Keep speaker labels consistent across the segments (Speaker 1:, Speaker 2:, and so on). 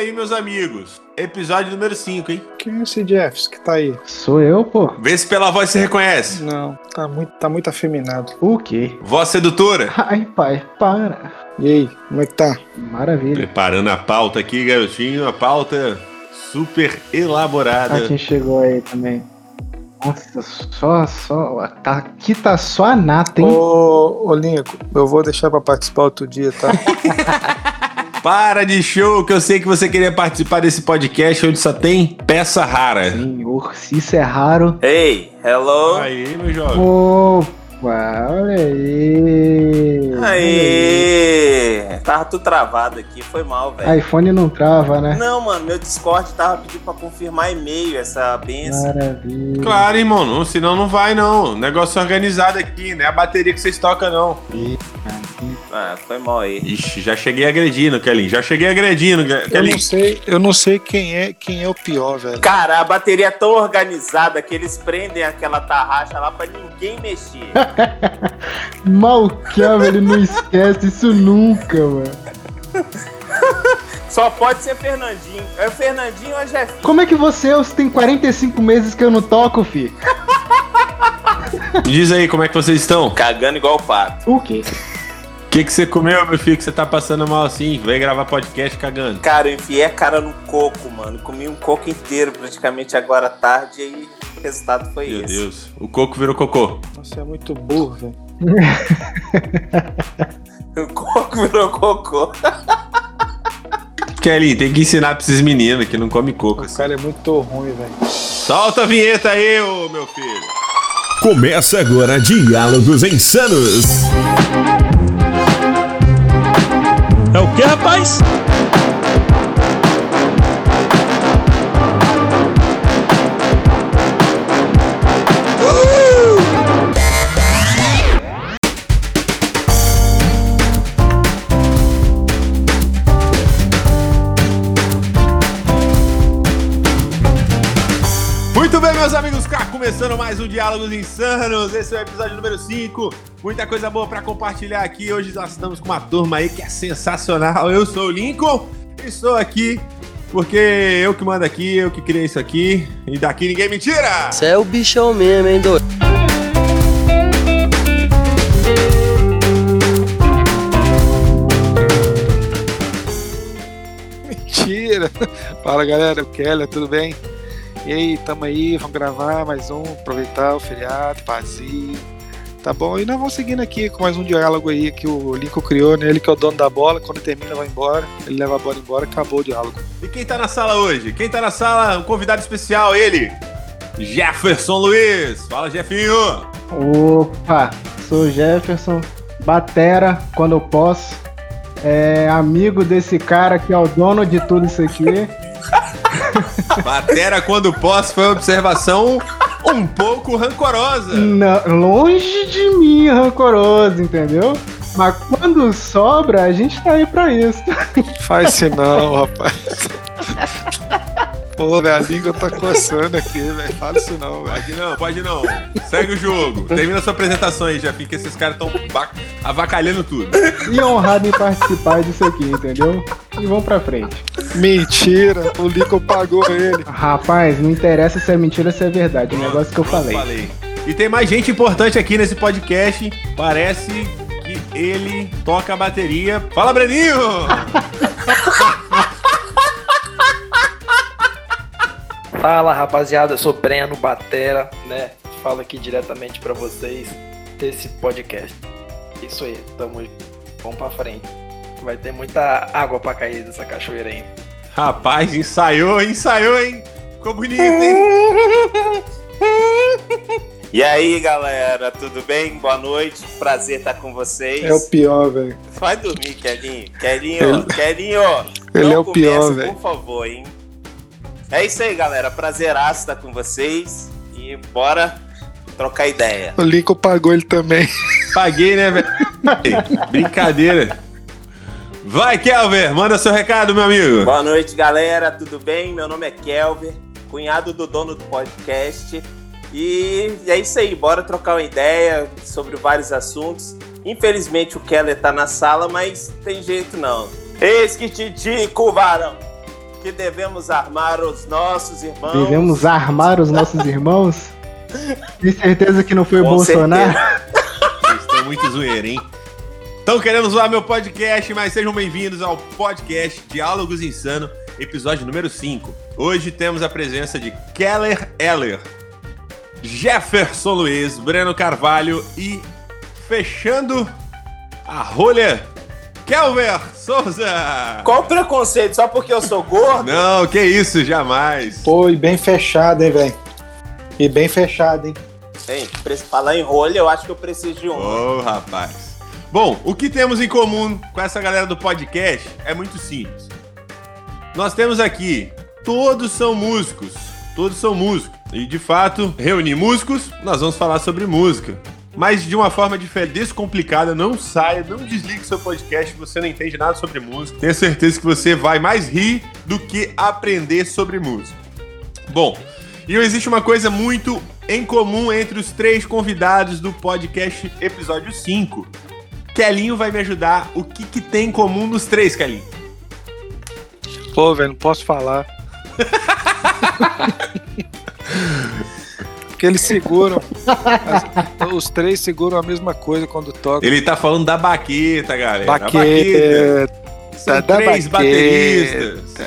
Speaker 1: aí, meus amigos. Episódio número 5, hein?
Speaker 2: Quem é esse Jeffs que tá aí?
Speaker 3: Sou eu, pô.
Speaker 1: Vê se pela voz você reconhece.
Speaker 2: Não, tá muito, tá muito afeminado.
Speaker 3: O quê?
Speaker 1: Voz sedutora.
Speaker 3: Ai, pai, para.
Speaker 2: E aí, como é que tá?
Speaker 3: Maravilha.
Speaker 1: Preparando a pauta aqui, garotinho. A pauta super elaborada.
Speaker 3: Ah, quem chegou aí também. Nossa, só, só. Tá, aqui tá só a nata, hein?
Speaker 2: Ô, ô Lincoln, eu vou deixar pra participar outro dia, tá?
Speaker 1: Para de show, que eu sei que você queria participar desse podcast onde só tem peça rara.
Speaker 3: Senhor, se isso é raro.
Speaker 4: Hey, hello.
Speaker 1: Aí, meu jovem.
Speaker 3: Opa, olha aí.
Speaker 4: Aí. Tava tudo travado aqui, foi mal, velho.
Speaker 3: iPhone não trava, né?
Speaker 4: Não, mano, meu Discord tava pedindo pra confirmar e-mail, essa benção.
Speaker 3: Maravilha.
Speaker 1: Claro, irmão, não, senão não vai, não. Negócio organizado aqui, não é a bateria que vocês tocam, não.
Speaker 4: Ah, foi mal aí.
Speaker 1: Ixi, já cheguei agredindo, Kelly. Já cheguei agredindo,
Speaker 2: Eu
Speaker 1: Kelly.
Speaker 2: não sei, eu não sei quem é, quem é o pior, velho.
Speaker 4: Cara, a bateria é tão organizada que eles prendem aquela tarraxa lá pra ninguém mexer.
Speaker 3: Malquiava, ele não esquece isso nunca, mano.
Speaker 4: Só pode ser Fernandinho. É o Fernandinho ou a Jefinho?
Speaker 3: Como é que você, você tem 45 meses que eu não toco, fi?
Speaker 1: Diz aí como é que vocês estão.
Speaker 4: Cagando igual o pato.
Speaker 3: O quê?
Speaker 1: O que, que você comeu, meu filho, que você tá passando mal assim? Vem gravar podcast cagando.
Speaker 4: Cara, eu enfiei a cara no coco, mano. Comi um coco inteiro praticamente agora à tarde e o resultado foi
Speaker 1: Meu
Speaker 4: esse.
Speaker 1: Deus. O coco virou cocô.
Speaker 2: Você é muito burro, velho.
Speaker 4: O coco virou cocô.
Speaker 1: Kelly, tem que ensinar pra esses meninos que não come coco.
Speaker 2: O
Speaker 1: assim.
Speaker 2: cara é muito ruim, velho.
Speaker 1: Solta a vinheta aí, ô meu filho.
Speaker 5: Começa agora Diálogos Insanos.
Speaker 6: É o que, rapaz?
Speaker 1: Começando mais um Diálogos Insanos. Esse é o episódio número 5. Muita coisa boa pra compartilhar aqui. Hoje nós estamos com uma turma aí que é sensacional. Eu sou o Lincoln e estou aqui porque eu que mando aqui, eu que criei isso aqui. E daqui ninguém me tira!
Speaker 7: Você é o bichão mesmo, hein, doido?
Speaker 2: Mentira! Fala galera, o Keller, tudo bem? E aí, tamo aí, vamos gravar mais um, aproveitar o feriado, pazinho. Tá bom? E nós vamos seguindo aqui com mais um diálogo aí que o Lincoln criou, né? Ele que é o dono da bola, quando termina vai embora, ele leva a bola embora, acabou o diálogo.
Speaker 1: E quem tá na sala hoje? Quem tá na sala? Um convidado especial, ele, Jefferson Luiz. Fala, Jefinho!
Speaker 3: Opa, sou Jefferson, batera quando eu posso. É amigo desse cara que é o dono de tudo isso aqui.
Speaker 1: Batera quando posso foi uma observação um pouco rancorosa.
Speaker 3: Na- longe de mim, rancoroso, entendeu? Mas quando sobra, a gente tá aí pra isso.
Speaker 2: Faz não, rapaz. Pô, velho, a língua tá coçando aqui, velho. Fala isso não, velho.
Speaker 1: Pode não, pode não. Segue o jogo. Termina sua apresentação aí, Jefinho, que esses caras estão avacalhando tudo.
Speaker 3: E honrado em participar disso aqui, entendeu? E vamos pra frente.
Speaker 2: Mentira, o Lincoln pagou ele.
Speaker 3: Rapaz, não interessa se é mentira ou se é verdade. O negócio que eu falei.
Speaker 1: Falei. E tem mais gente importante aqui nesse podcast. Parece que ele toca a bateria. Fala, Breninho!
Speaker 7: Fala rapaziada, eu sou Breno Batera, né? Falo aqui diretamente pra vocês desse podcast. Isso aí, tamo vamos pra frente. Vai ter muita água pra cair dessa cachoeira aí.
Speaker 1: Rapaz, ensaiou, ensaiou, hein? Ficou bonito, hein?
Speaker 4: E aí, galera, tudo bem? Boa noite. Prazer estar com vocês.
Speaker 2: É o pior, velho.
Speaker 4: Vai dormir, Kelinho. Kelinho, Kelinho.
Speaker 2: Ele
Speaker 4: não
Speaker 2: é o pior, velho.
Speaker 4: Por favor, hein? É isso aí, galera. Prazeraço estar com vocês. E bora trocar ideia.
Speaker 2: O Lincoln pagou ele também.
Speaker 1: Paguei, né, velho? Brincadeira. Vai, Kelver, manda seu recado, meu amigo.
Speaker 4: Boa noite, galera. Tudo bem? Meu nome é Kelver, cunhado do dono do podcast. E é isso aí, bora trocar uma ideia sobre vários assuntos. Infelizmente o Keller tá na sala, mas tem jeito não. Eis que te digo, varão, que devemos armar os nossos irmãos.
Speaker 3: Devemos armar os nossos irmãos? Tem certeza que não foi o Bolsonaro?
Speaker 1: Vocês estão muito zoeira, hein? Estão querendo zoar meu podcast, mas sejam bem-vindos ao podcast Diálogos Insano, episódio número 5. Hoje temos a presença de Keller Eller, Jefferson Luiz, Breno Carvalho e, fechando a rolha, Kelver Souza!
Speaker 4: Qual o preconceito? Só porque eu sou gordo?
Speaker 1: Não, que isso, jamais!
Speaker 2: Pô, e bem fechado, hein, velho? E bem fechado, hein?
Speaker 4: Pra falar em rolha, eu acho que eu preciso de um.
Speaker 1: Ô, rapaz. Bom, o que temos em comum com essa galera do podcast é muito simples. Nós temos aqui, todos são músicos, todos são músicos. E de fato, reunir músicos, nós vamos falar sobre música. Mas de uma forma diferente, descomplicada, não saia, não desligue seu podcast se você não entende nada sobre música. Tenho certeza que você vai mais rir do que aprender sobre música. Bom, e existe uma coisa muito em comum entre os três convidados do podcast episódio 5. Kelinho vai me ajudar. O que, que tem em comum nos três, Kelinho?
Speaker 2: Pô, velho, não posso falar. Porque eles seguram. as- os três seguram a mesma coisa quando tocam.
Speaker 1: Ele tá falando da baqueta, galera. A
Speaker 2: Baqueta.
Speaker 1: São
Speaker 2: da
Speaker 1: três
Speaker 2: baqueta.
Speaker 1: bateristas.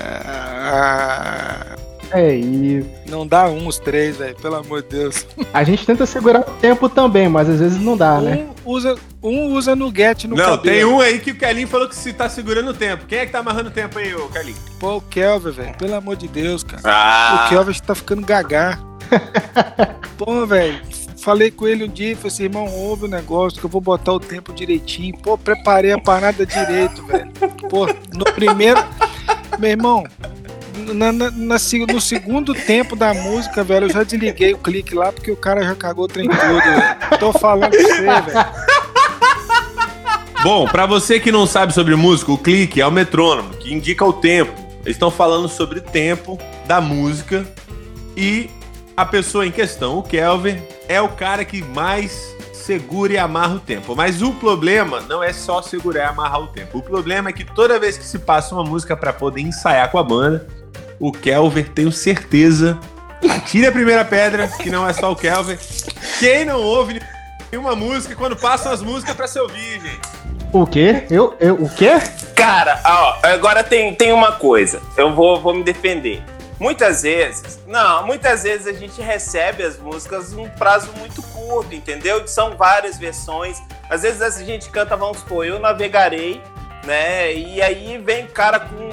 Speaker 2: Ah,
Speaker 3: É isso.
Speaker 2: não dá um os três, velho, pelo amor de Deus.
Speaker 3: A gente tenta segurar o tempo também, mas às vezes não dá, né?
Speaker 2: Um usa, um usa nuguete no
Speaker 1: Não,
Speaker 2: cabelo.
Speaker 1: tem um aí que o Kelinho falou que se tá segurando o tempo. Quem é que tá amarrando o tempo aí, ô Kelinho?
Speaker 2: Pô, o Kelvin, velho, pelo amor de Deus, cara.
Speaker 4: Ah,
Speaker 2: O Kelvin tá ficando gagá. Pô, velho, falei com ele um dia, falei assim, irmão, ouve o negócio que eu vou botar o tempo direitinho. Pô, preparei a parada direito, velho. Pô, no primeiro. Meu irmão, na, na- na no segundo tempo da música, velho, eu já desliguei o clique lá porque o cara já cagou o trem todo, velho. Tô falando pra você, velho.
Speaker 1: Bom, pra você que não sabe sobre música, o clique é o metrônomo, que indica o tempo. Eles estão falando sobre tempo da música e a pessoa em questão, o Kelvin, é o cara que mais segura e amarra o tempo. Mas o problema não é só segurar e amarrar o tempo. O problema é que toda vez que se passa uma música pra poder ensaiar com a banda, o Kelvin, tenho certeza, atire a primeira pedra, que não é só o Kelvin. Quem não ouve nenhuma música quando passam as músicas pra se ouvir, gente?
Speaker 3: O quê? Eu, eu, o quê?
Speaker 4: cara, ó, agora tem, tem uma coisa. Eu vou, vou me defender. Muitas vezes, não, muitas vezes a gente recebe as músicas num prazo muito curto, entendeu? São várias versões. Às vezes a gente canta, vamos supor, eu navegarei, né? E aí vem cara com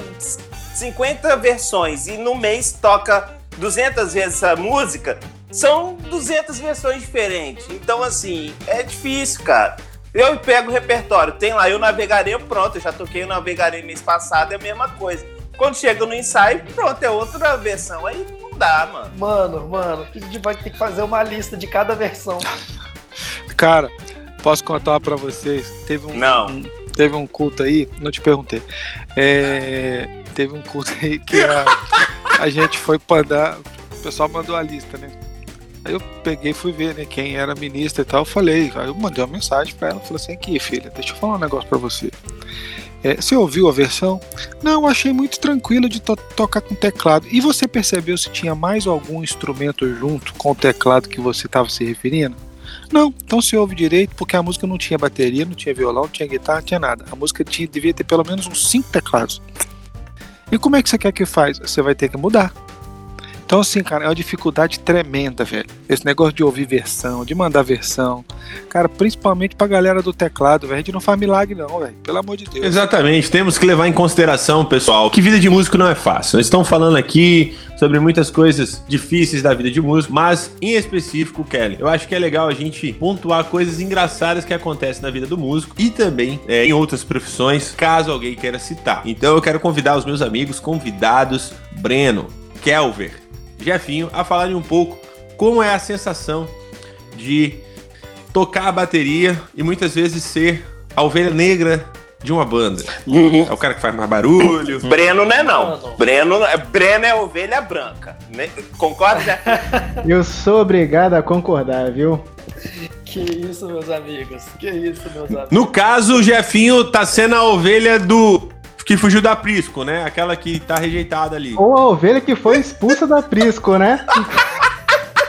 Speaker 4: 50 versões e no mês toca 200 vezes a música. São 200 versões diferentes. Então, assim, é difícil, cara. Eu pego o repertório, tem lá, eu navegarei, pronto, eu já toquei o navegarei mês passado, é a mesma coisa. Quando chega no ensaio, pronto, é outra versão. Aí não dá, mano.
Speaker 7: Mano, mano, a gente vai ter que fazer uma lista de cada versão.
Speaker 2: Cara, posso contar pra vocês? Teve um,
Speaker 4: Não.
Speaker 2: um- teve um culto aí, não te perguntei. É, teve um culto aí que a, a gente foi pra andar, o pessoal mandou a lista, né? Aí eu peguei e fui ver, né, quem era ministra e tal. Eu falei, aí eu mandei uma mensagem pra ela, falei assim, aqui, filha, deixa eu falar um negócio pra você. É, você ouviu a versão? Não, achei muito tranquilo de to- tocar com teclado. E você percebeu se tinha mais algum instrumento junto com o teclado que você estava se referindo? Não, então se ouve direito, porque a música não tinha bateria, não tinha violão, não tinha guitarra, não tinha nada. A música tinha, devia ter pelo menos uns cinco teclados. E como é que você quer que faz? Você vai ter que mudar. Então, assim, cara, é uma dificuldade tremenda, velho. Esse negócio de ouvir versão, de mandar versão. Cara, principalmente pra galera do teclado, velho. A gente não faz milagre, não, velho. Pelo amor de Deus.
Speaker 1: Exatamente, temos que levar em consideração, pessoal, que vida de músico não é fácil. Nós estamos falando aqui sobre muitas coisas difíceis da vida de músico, mas em específico, Kelly, eu acho que é legal a gente pontuar coisas engraçadas que acontecem na vida do músico e também é, em outras profissões, caso alguém queira citar. Então eu quero convidar os meus amigos convidados, Breno, Kelver, Jefinho, a falarem um pouco como é a sensação de tocar a bateria e muitas vezes ser a ovelha negra de uma banda. É o cara que faz mais barulho.
Speaker 4: Breno não é não. Breno, é- Breno é ovelha branca. né? Concorda?
Speaker 3: Eu sou obrigado a concordar, viu?
Speaker 7: Que isso, meus amigos. Que isso, meus amigos.
Speaker 1: No caso, o Jefinho tá sendo a ovelha do. Que fugiu da Prisco, né? Aquela que tá rejeitada ali.
Speaker 3: Ou a ovelha que foi expulsa da Prisco, né?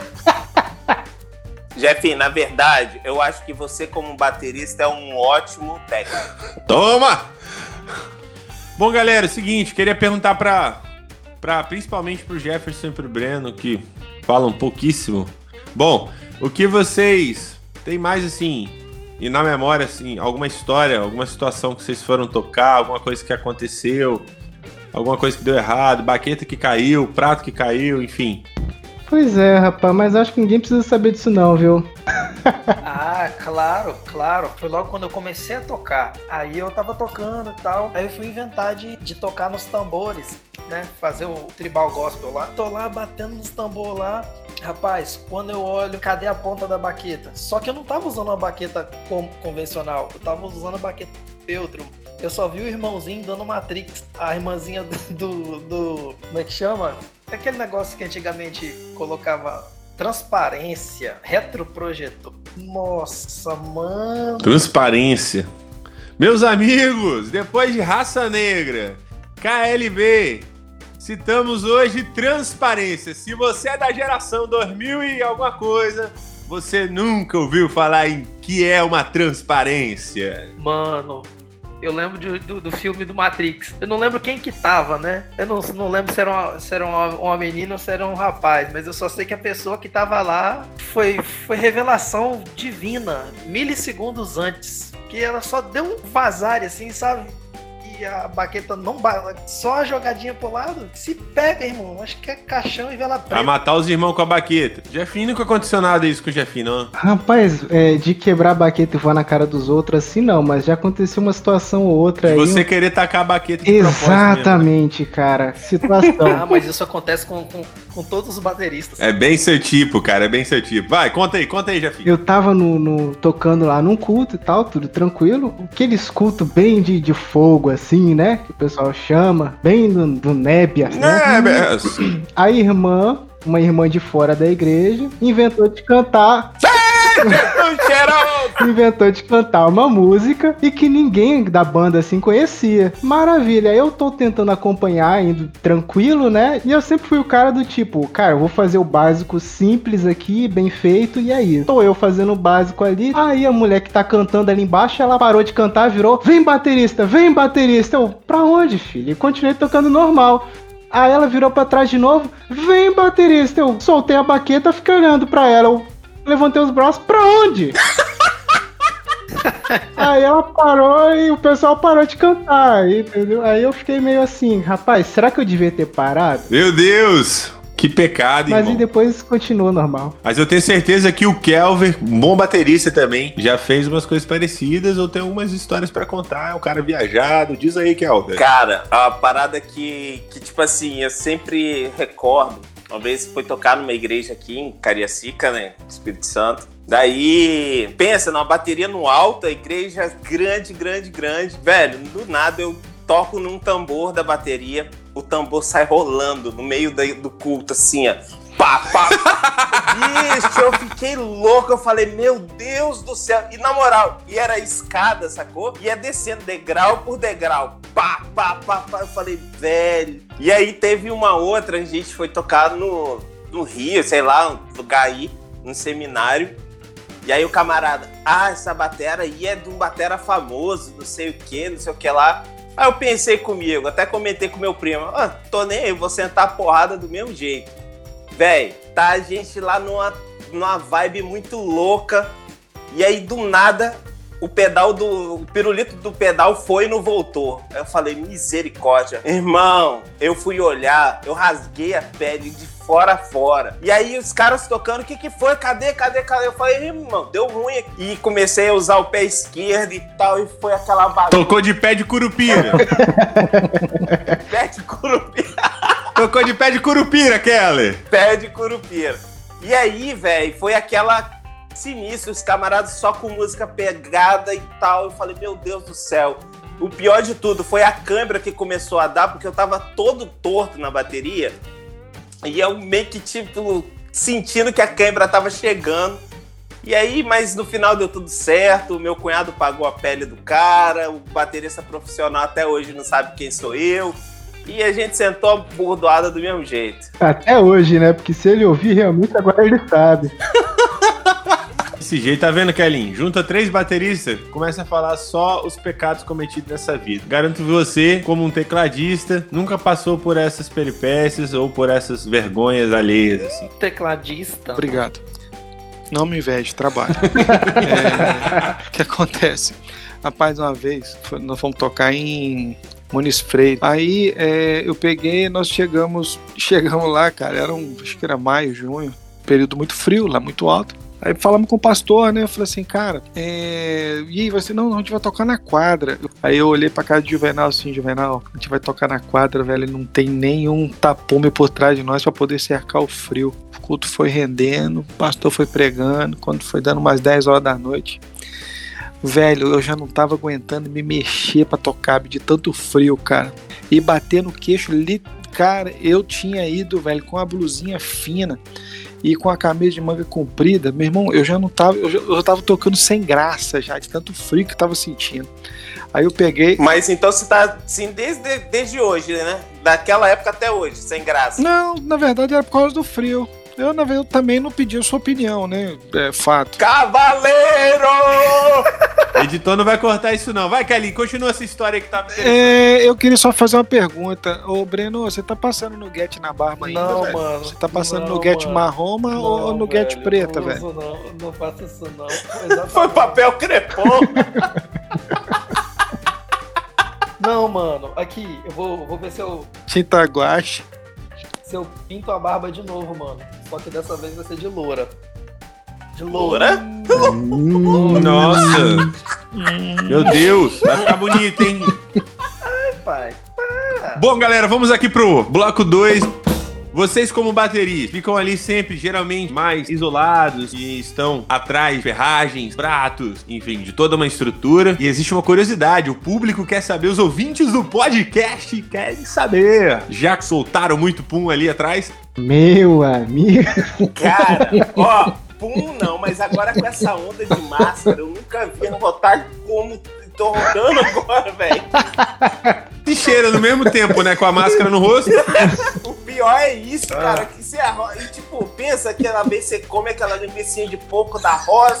Speaker 4: Jeff, na verdade, eu acho que você, como baterista, é um ótimo técnico.
Speaker 1: Toma! Bom, galera, é o seguinte, queria perguntar pra, pra principalmente pro Jefferson e pro Breno, que falam pouquíssimo. Bom, o que vocês têm mais assim, e na memória, assim, alguma história, alguma situação que vocês foram tocar, alguma coisa que aconteceu, alguma coisa que deu errado, baqueta que caiu, prato que caiu, enfim.
Speaker 3: Pois é, rapaz, mas acho que ninguém precisa saber disso não, viu?
Speaker 7: Ah, claro, claro. Foi logo quando eu comecei a tocar. Aí eu tava tocando e tal. Aí eu fui inventar de, de tocar nos tambores, né? Fazer o tribal gospel lá. Tô lá batendo nos tambores lá. Rapaz, quando eu olho, cadê a ponta da baqueta? Só que eu não tava usando uma baqueta convencional. Eu tava usando a baqueta feltro. Eu só vi o irmãozinho dando Matrix. A irmãzinha do, do, do- Como é que chama? Aquele negócio que antigamente colocava transparência, retroprojetor. Nossa, mano.
Speaker 1: Transparência. Meus amigos, depois de Raça Negra, KLB, citamos hoje transparência. Se você é da geração 2000 e alguma coisa, você nunca ouviu falar em que é uma transparência.
Speaker 7: Mano, eu lembro de- do, do filme do Matrix. Eu não lembro quem que tava, né? Eu não, não lembro se era, uma, se era uma, uma menina ou se era um rapaz, mas eu só sei que a pessoa que tava lá foi, foi revelação divina, milissegundos antes. Que ela só deu um vazar assim, sabe? E a baqueta não ba- só a jogadinha pro lado. Se pega, irmão. Acho que é caixão e vela
Speaker 1: Pra
Speaker 7: preta.
Speaker 1: matar os irmãos com a baqueta. Jefinho nunca aconteceu nada isso com o Jefinho, não.
Speaker 3: Rapaz, é, de quebrar a baqueta e voar na cara dos outros assim não, mas já aconteceu uma situação ou outra
Speaker 1: De
Speaker 3: aí.
Speaker 1: você querer tacar a baqueta de propósito mesmo, né?
Speaker 3: Exatamente, cara.
Speaker 7: Ah,
Speaker 3: Situação.
Speaker 7: mas isso acontece com, com, com todos os bateristas.
Speaker 1: É bem seu tipo, cara, é bem seu tipo. Vai, conta aí, conta aí, Jefinho.
Speaker 3: Eu tava no, no- tocando lá num culto e tal, tudo tranquilo. Aqueles cultos bem de, de fogo, assim, né? Que o pessoal chama, bem do, do nébia, né?
Speaker 1: É, be-
Speaker 3: A irmã, uma irmã de fora da igreja, inventou de cantar inventou de cantar uma música e que ninguém da banda assim conhecia. Maravilha, eu tô tentando acompanhar, indo tranquilo, né? E eu sempre fui o cara do tipo, cara, eu vou fazer o básico simples aqui, bem feito, e aí? Tô eu fazendo o básico ali. Aí a mulher que tá cantando ali embaixo, ela parou de cantar, virou: Vem baterista, vem baterista. Eu, pra onde, filho? E continuei tocando normal. Aí ela virou pra trás de novo, vem baterista. Eu soltei a baqueta, fiquei olhando pra ela. Eu levantei os braços, pra onde? Aí ela parou e o pessoal parou de cantar, entendeu? Aí eu fiquei meio assim, rapaz, será que eu devia ter parado?
Speaker 1: Meu Deus! Que pecado,
Speaker 3: Mas
Speaker 1: irmão.
Speaker 3: e depois continuou normal.
Speaker 1: Mas eu tenho certeza que o Kelver, um bom baterista também, já fez umas coisas parecidas ou tem algumas histórias pra contar. É um cara viajado. Diz aí, Kelver.
Speaker 4: Cara, a parada que, que, tipo assim, eu sempre recordo. Uma vez foi tocar numa igreja aqui em Cariacica, né? Espírito Santo. Daí, pensa, numa bateria no alto, a igreja grande, grande, grande. Velho, do nada eu toco num tambor da bateria, o tambor sai rolando no meio do culto, assim, ó. Pá, pá. Bicho, eu fiquei louco. Eu falei, meu Deus do céu. E na moral, e era escada, sacou? Ia descendo degrau por degrau. Pá, pá, pá, pá. Eu falei, velho. E aí teve uma outra, a gente foi tocar no, no Rio, sei lá, um lugar aí, num seminário. E aí o camarada, ah, essa batera aí é de um batera famoso, não sei o que, não sei o que lá. Aí eu pensei comigo, até comentei com meu primo, ah, tô nem aí, vou sentar a porrada do mesmo jeito. Véi, tá a gente lá numa, numa vibe muito louca. E aí, do nada, o pedal do. O pirulito do pedal foi e não voltou. Aí eu falei, misericórdia. Irmão, eu fui olhar, eu rasguei a pele de fora fora. E aí os caras tocando, o que que foi? Cadê, cadê, cadê? Eu falei, irmão, deu ruim aqui. E comecei a usar o pé esquerdo e tal, e foi aquela bagunça.
Speaker 1: Tocou de pé de curupira.
Speaker 4: Pé de curupira.
Speaker 1: Tocou de pé de curupira, Keller.
Speaker 4: pé de curupira. E aí, velho, foi aquela sinistra, os camaradas só com música pegada e tal. Eu falei, meu Deus do céu. O pior de tudo foi a câmera que começou a dar, porque eu tava todo torto na bateria. E eu meio que, tipo, sentindo que a câmera tava chegando. E aí, mas no final deu tudo certo, meu cunhado pagou a pele do cara, o baterista profissional até hoje não sabe quem sou eu. E a gente sentou a bordoada do mesmo jeito.
Speaker 3: Até hoje, né? Porque se ele ouvir realmente, agora ele sabe.
Speaker 1: Desse jeito, tá vendo, Kelly? Junta três bateristas, começa a falar só os pecados cometidos nessa vida. Garanto que você, como um tecladista, nunca passou por essas peripécias ou por essas vergonhas alheias, assim.
Speaker 7: Tecladista.
Speaker 2: Obrigado. Não me inveje, trabalho. É, O que acontece? Rapaz, uma vez, nós fomos tocar em Muniz Freire. Aí é, eu peguei, nós chegamos, chegamos lá, cara, era um, acho que era maio, junho, período muito frio lá, muito alto. Aí falamos com o pastor, né? Eu falei assim, cara, é... e aí você, não, a gente vai tocar na quadra. Aí eu olhei pra casa de Juvenal assim, Juvenal, a gente vai tocar na quadra, velho, não tem nenhum tapume por trás de nós pra poder cercar o frio. O culto foi rendendo, o pastor foi pregando, quando foi dando umas 10 horas da noite, velho, eu já não tava aguentando me mexer pra tocar de tanto frio, cara. E bater no queixo, cara, eu tinha ido, velho, com a blusinha fina e com a camisa de manga comprida, meu irmão, eu já não tava, eu já, eu tava tocando sem graça já, de tanto frio que eu tava sentindo. Aí eu peguei.
Speaker 4: Mas então você tá assim desde, desde hoje, né? Daquela época até hoje, sem graça.
Speaker 2: Não, na verdade era por causa do frio. Eu, na verdade, também não pedi a sua opinião, né? É fato.
Speaker 4: Cavaleiro!
Speaker 1: Editor não vai cortar isso, não. Vai, Kelly, continua essa história que tá.
Speaker 2: É, eu queria só fazer uma pergunta. Ô, Breno, você tá passando no Get na barba ainda,
Speaker 7: Não,
Speaker 2: velho?
Speaker 7: mano.
Speaker 2: Você tá passando
Speaker 7: Não,
Speaker 2: no Get
Speaker 7: mano.
Speaker 2: marrom ou
Speaker 7: Não,
Speaker 2: no Get
Speaker 7: velho,
Speaker 2: preta,
Speaker 7: não
Speaker 2: velho?
Speaker 7: uso Não, não faço isso não.
Speaker 4: Foi papel crepom.
Speaker 7: Não, mano. Aqui, eu vou, vou ver se eu,
Speaker 2: Tinta guache.
Speaker 7: Se eu pinto a barba de novo, mano. Só que dessa vez vai ser de loura. De
Speaker 4: Loura?
Speaker 7: loura?
Speaker 3: Hum,
Speaker 1: Nossa! Meu Deus, vai ficar bonito, hein?
Speaker 7: pai.
Speaker 1: Bom, galera, vamos aqui pro bloco 2. Vocês, como bateria, ficam ali sempre, geralmente, mais isolados e estão atrás de ferragens, pratos, enfim, de toda uma estrutura. E existe uma curiosidade: o público quer saber, os ouvintes do podcast querem saber. Já que soltaram muito pum ali atrás,
Speaker 3: Meu amigo.
Speaker 4: Cara, ó, pum não, mas agora com essa onda de máscara, eu nunca vi rotar como tô rodando agora, velho.
Speaker 1: se cheira no mesmo tempo, né? Com a máscara no rosto.
Speaker 4: O pior é isso, cara, que você arrocha. E tipo, pensa aquela vez que você come aquela linguiça de porco da roça.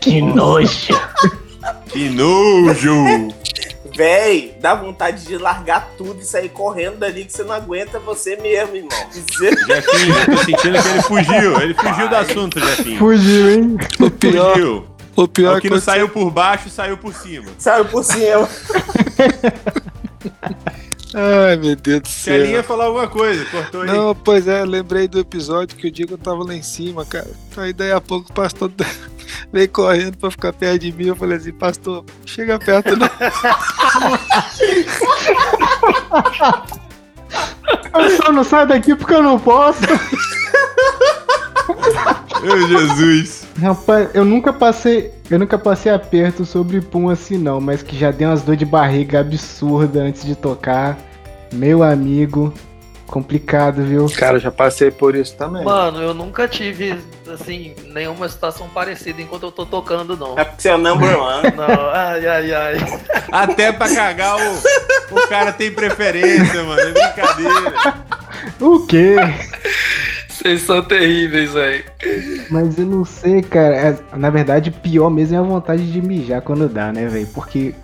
Speaker 3: que nojo.
Speaker 1: Que nojo!
Speaker 4: Véi, dá vontade de largar tudo e sair correndo dali que você não aguenta você mesmo, irmão. Dizer-
Speaker 1: Jefinho, eu tô sentindo que ele fugiu. Ele fugiu do assunto, Jefinho.
Speaker 3: Fugiu, hein?
Speaker 2: O pior,
Speaker 1: Fugiu.
Speaker 2: O pior
Speaker 1: O que não saiu por baixo, saiu por cima.
Speaker 4: Saiu por cima.
Speaker 2: Ai, meu Deus do céu.
Speaker 1: Kelinha ia falar alguma coisa, cortou aí.
Speaker 2: Não, pois é, lembrei do episódio que o Diego tava lá em cima, cara. Aí daí a pouco o pastor veio correndo pra ficar perto de mim. Eu falei assim, pastor, chega perto não.
Speaker 3: Eu só não saio daqui porque eu não posso.
Speaker 1: Meu Jesus.
Speaker 3: Rapaz, eu nunca passei. Eu nunca passei aperto sobre pum assim não, mas que já deu umas dor de barriga absurda antes de tocar. Meu amigo, complicado, viu?
Speaker 2: Cara, já passei por isso também.
Speaker 7: Mano, eu nunca tive, assim, nenhuma situação parecida enquanto eu tô tocando, não.
Speaker 4: É porque você é o number one.
Speaker 7: Não, ai, ai, ai.
Speaker 1: Até pra cagar o, o cara tem preferência, mano. É brincadeira.
Speaker 3: O quê?
Speaker 7: Vocês são terríveis, velho.
Speaker 3: Mas eu não sei, cara. É- na verdade, pior mesmo é a vontade de mijar quando dá, né, velho? Porque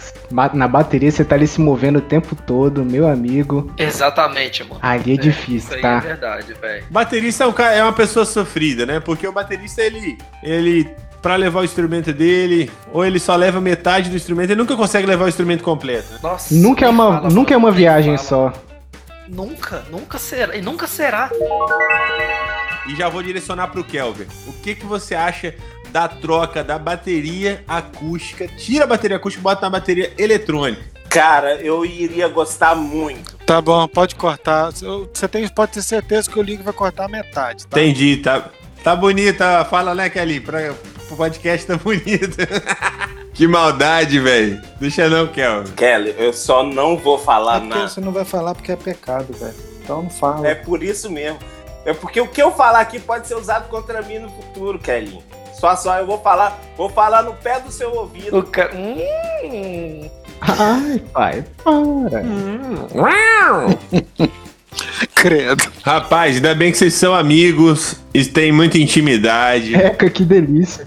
Speaker 3: na bateria você tá ali se movendo o tempo todo, meu amigo.
Speaker 7: Exatamente, mano.
Speaker 3: Ali é
Speaker 7: Isso
Speaker 3: difícil,
Speaker 7: aí é
Speaker 3: tá?
Speaker 7: verdade, velho.
Speaker 1: Baterista é, um cara, é uma pessoa sofrida, né? Porque o baterista, ele. ele Pra levar o instrumento dele, ou ele só leva metade do instrumento, ele nunca consegue levar o instrumento completo.
Speaker 7: Nossa.
Speaker 3: Nunca é uma,
Speaker 7: fala,
Speaker 3: nunca é uma viagem
Speaker 7: fala.
Speaker 3: só.
Speaker 7: Nunca, nunca será. E nunca será.
Speaker 1: E já vou direcionar pro Kelvin. O que, que você acha da troca da bateria acústica? Tira a bateria acústica e bota na bateria eletrônica.
Speaker 4: Cara, eu iria gostar muito.
Speaker 2: Tá bom, pode cortar. Você tem, pode ter certeza que o link vai cortar a metade, tá?
Speaker 1: Entendi, tá, tá bonita. Fala, né, Kelly? Pra, pro podcast tá bonito. que maldade, velho. Deixa não, Kelvin.
Speaker 4: Kelly, eu só não vou falar
Speaker 2: É
Speaker 4: nada.
Speaker 2: você não vai falar porque é pecado, velho. Então não fala.
Speaker 4: É por isso mesmo. É porque o que eu falar aqui pode ser usado contra mim no futuro, Kelly. Só só eu vou falar, vou falar no pé do seu ouvido.
Speaker 7: O ca... Hum,
Speaker 3: Ai, pai, para.
Speaker 2: Credo.
Speaker 1: Rapaz, ainda bem que vocês são amigos e têm muita intimidade.
Speaker 3: Eca, que delícia.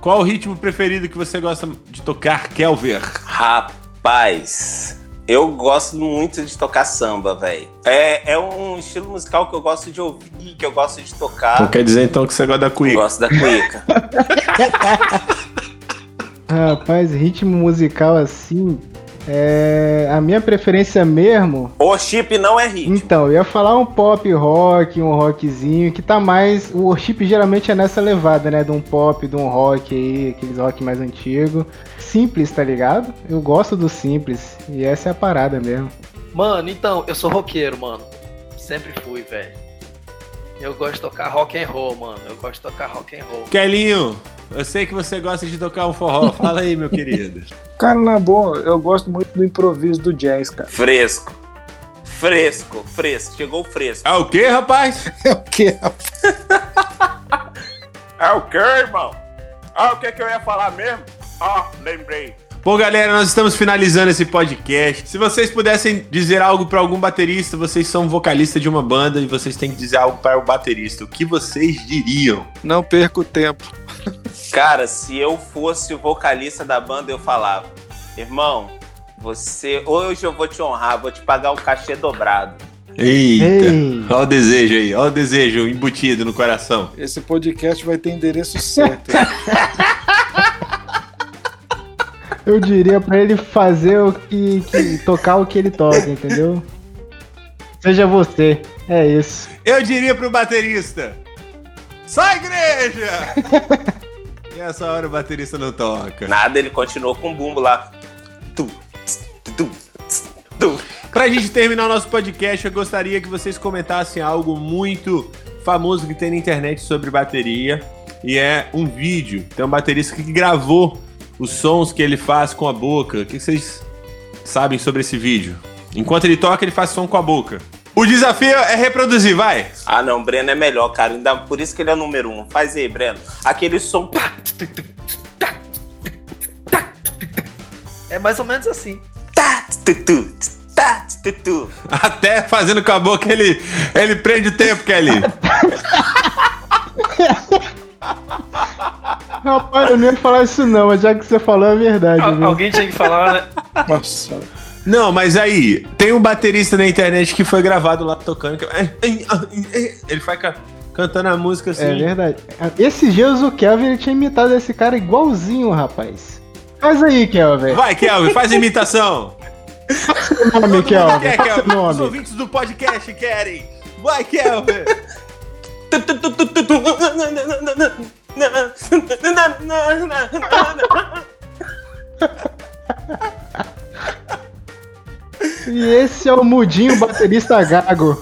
Speaker 1: Qual o ritmo preferido que você gosta de tocar, Kelver?
Speaker 4: Rapaz, eu gosto muito de tocar samba, velho. É, é um estilo musical que eu gosto de ouvir, que eu gosto de
Speaker 1: Então
Speaker 4: tocar.
Speaker 1: quer dizer então que você gosta da
Speaker 4: Eu
Speaker 1: cuíca?
Speaker 4: gosto da cuíca.
Speaker 3: Rapaz, ritmo musical assim. É. A minha preferência mesmo.
Speaker 4: o chip não é ritmo.
Speaker 3: Então, eu ia falar um pop rock, um rockzinho, que tá mais. O worship geralmente é nessa levada, né? De um pop, de um rock aí, aqueles rock mais antigo. Simples, tá ligado? Eu gosto do simples. E essa é a parada mesmo.
Speaker 7: Mano, então, eu sou roqueiro, mano. Sempre fui, velho. Eu gosto de tocar rock and roll, mano. Eu gosto de tocar rock and roll.
Speaker 1: Kelinho, eu sei que você gosta de tocar um forró. Fala aí, meu querido.
Speaker 2: Cara, na boa, eu gosto muito do improviso do jazz, cara.
Speaker 4: Fresco. Fresco, fresco. Chegou o fresco.
Speaker 1: É o quê, rapaz?
Speaker 2: É o quê?
Speaker 4: É o que, irmão? Ah, o que, que eu ia falar mesmo? Ah, lembrei.
Speaker 1: Bom, galera, nós estamos finalizando esse podcast. Se vocês pudessem dizer algo para algum baterista, vocês são vocalista de uma banda e vocês têm que dizer algo para o baterista. O que vocês diriam?
Speaker 2: Não perca o tempo.
Speaker 4: Cara, se eu fosse o vocalista da banda, eu falava: Irmão, você. Hoje eu vou te honrar, vou te pagar o cachê dobrado.
Speaker 1: Eita!
Speaker 3: Ei.
Speaker 1: Olha o desejo aí, olha o desejo embutido no coração.
Speaker 2: Esse podcast vai ter endereço certo.
Speaker 3: Eu diria pra ele fazer o que, que- tocar o que ele toca, entendeu? Seja você. É isso.
Speaker 1: Eu diria pro baterista: Sai, igreja! e essa hora o baterista não toca.
Speaker 4: Nada, ele continuou com o bumbo lá. Tu, tu, tu.
Speaker 1: Pra gente terminar o nosso podcast, eu gostaria que vocês comentassem algo muito famoso que tem na internet sobre bateria. E é um vídeo. Tem um baterista que gravou os sons que ele faz com a boca. O que vocês sabem sobre esse vídeo? Enquanto ele toca, ele faz som com a boca. O desafio é reproduzir, vai!
Speaker 4: Ah, não, Breno é melhor, cara. Ainda por isso que ele é o número um. Faz aí, Breno. Aquele som.
Speaker 7: É mais ou menos assim.
Speaker 4: tá, tá.
Speaker 1: Até fazendo com a boca, ele, ele prende o tempo, Kelly.
Speaker 3: Rapaz, eu nem ia falar isso não, mas já que você falou é verdade,
Speaker 7: Al-
Speaker 3: viu?
Speaker 7: alguém tinha que falar, né?
Speaker 2: Nossa.
Speaker 1: Não, mas aí, tem um baterista na internet que foi gravado lá tocando. que- Ele vai ca- cantando a música assim.
Speaker 3: É verdade. Esses dias o Kelvin ele tinha imitado esse cara igualzinho, rapaz. Faz aí, Kelvin.
Speaker 1: Vai, Kelvin, faz a imitação.
Speaker 3: Seu nome, Kelvin.
Speaker 1: Quer,
Speaker 3: Faz
Speaker 1: Kelvin? Os ouvintes do podcast querem. Vai, Kelvin.
Speaker 3: E esse é o Mudinho Baterista Gago.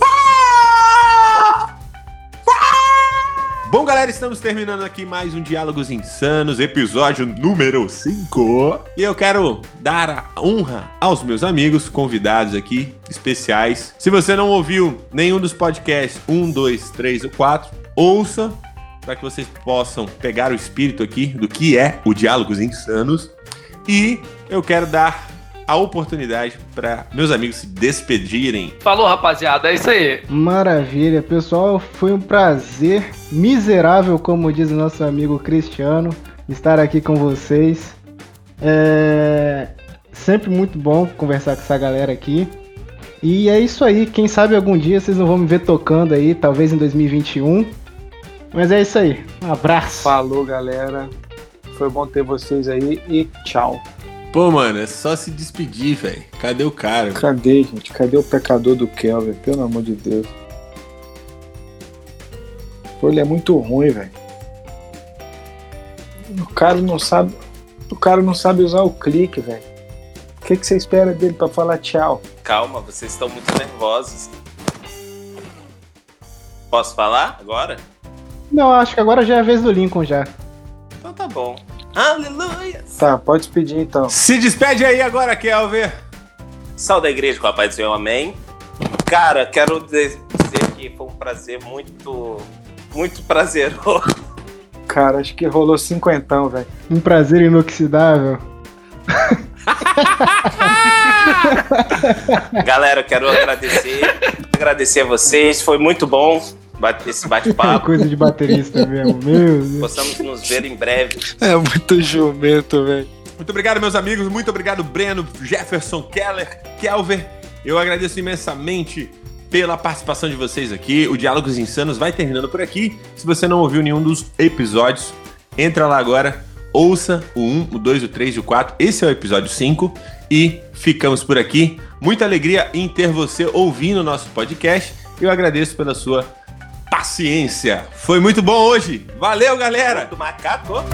Speaker 1: Bom, galera, estamos terminando aqui mais um Diálogos Insanos, episódio número 5. E eu quero dar a honra aos meus amigos convidados aqui, especiais. Se você não ouviu nenhum dos podcasts 1, 2, 3 ou 4, ouça para que vocês possam pegar o espírito aqui do que é o Diálogos Insanos. E eu quero dar a oportunidade para meus amigos se despedirem.
Speaker 7: Falou, rapaziada. É isso aí.
Speaker 3: Maravilha, pessoal. Foi um prazer miserável, como diz o nosso amigo Cristiano, estar aqui com vocês. É sempre muito bom conversar com essa galera aqui. E é isso aí. Quem sabe algum dia vocês não vão me ver tocando aí, talvez em 2021. Mas é isso aí. Um abraço.
Speaker 2: Falou, galera. Foi bom ter vocês aí e tchau.
Speaker 1: Pô, mano, é só se despedir, velho. Cadê o cara?
Speaker 2: Cadê, gente? Cadê o pecador do Kelvin? Pelo amor de Deus. Pô, ele é muito ruim, velho. O cara não sabe. O cara não sabe usar o clique, velho. O que, que você espera dele pra falar tchau?
Speaker 4: Calma, vocês estão muito nervosos. Posso falar agora?
Speaker 3: Não, acho que agora já é a vez do Lincoln já.
Speaker 4: Então tá bom. Aleluia!
Speaker 2: Tá, pode despedir então.
Speaker 1: Se despede aí agora, Kelvin.
Speaker 4: Sal da igreja com a paz do Senhor, amém. Cara, quero dizer dizer que foi um prazer muito, muito prazeroso.
Speaker 2: cara. Acho que rolou cinquentão, velho.
Speaker 3: Um prazer inoxidável.
Speaker 4: Galera, eu quero agradecer. Agradecer a vocês. Foi muito bom bate- esse bate-papo.
Speaker 3: Coisa de baterista mesmo, meu Deus.
Speaker 4: Possamos nos ver em breve.
Speaker 2: É muito jumento, velho.
Speaker 1: Muito obrigado, meus amigos. Muito obrigado, Breno, Jefferson, Keller, Kelver. Eu agradeço imensamente pela participação de vocês aqui. O Diálogos Insanos vai terminando por aqui. Se você não ouviu nenhum dos episódios, entra lá agora, ouça o 1, o 2, o 3 e o 4. Esse é o episódio 5 e ficamos por aqui. Muita alegria em ter você ouvindo o nosso podcast. Eu agradeço pela sua paciência. Foi muito bom hoje. Valeu, galera!
Speaker 4: Do macaco.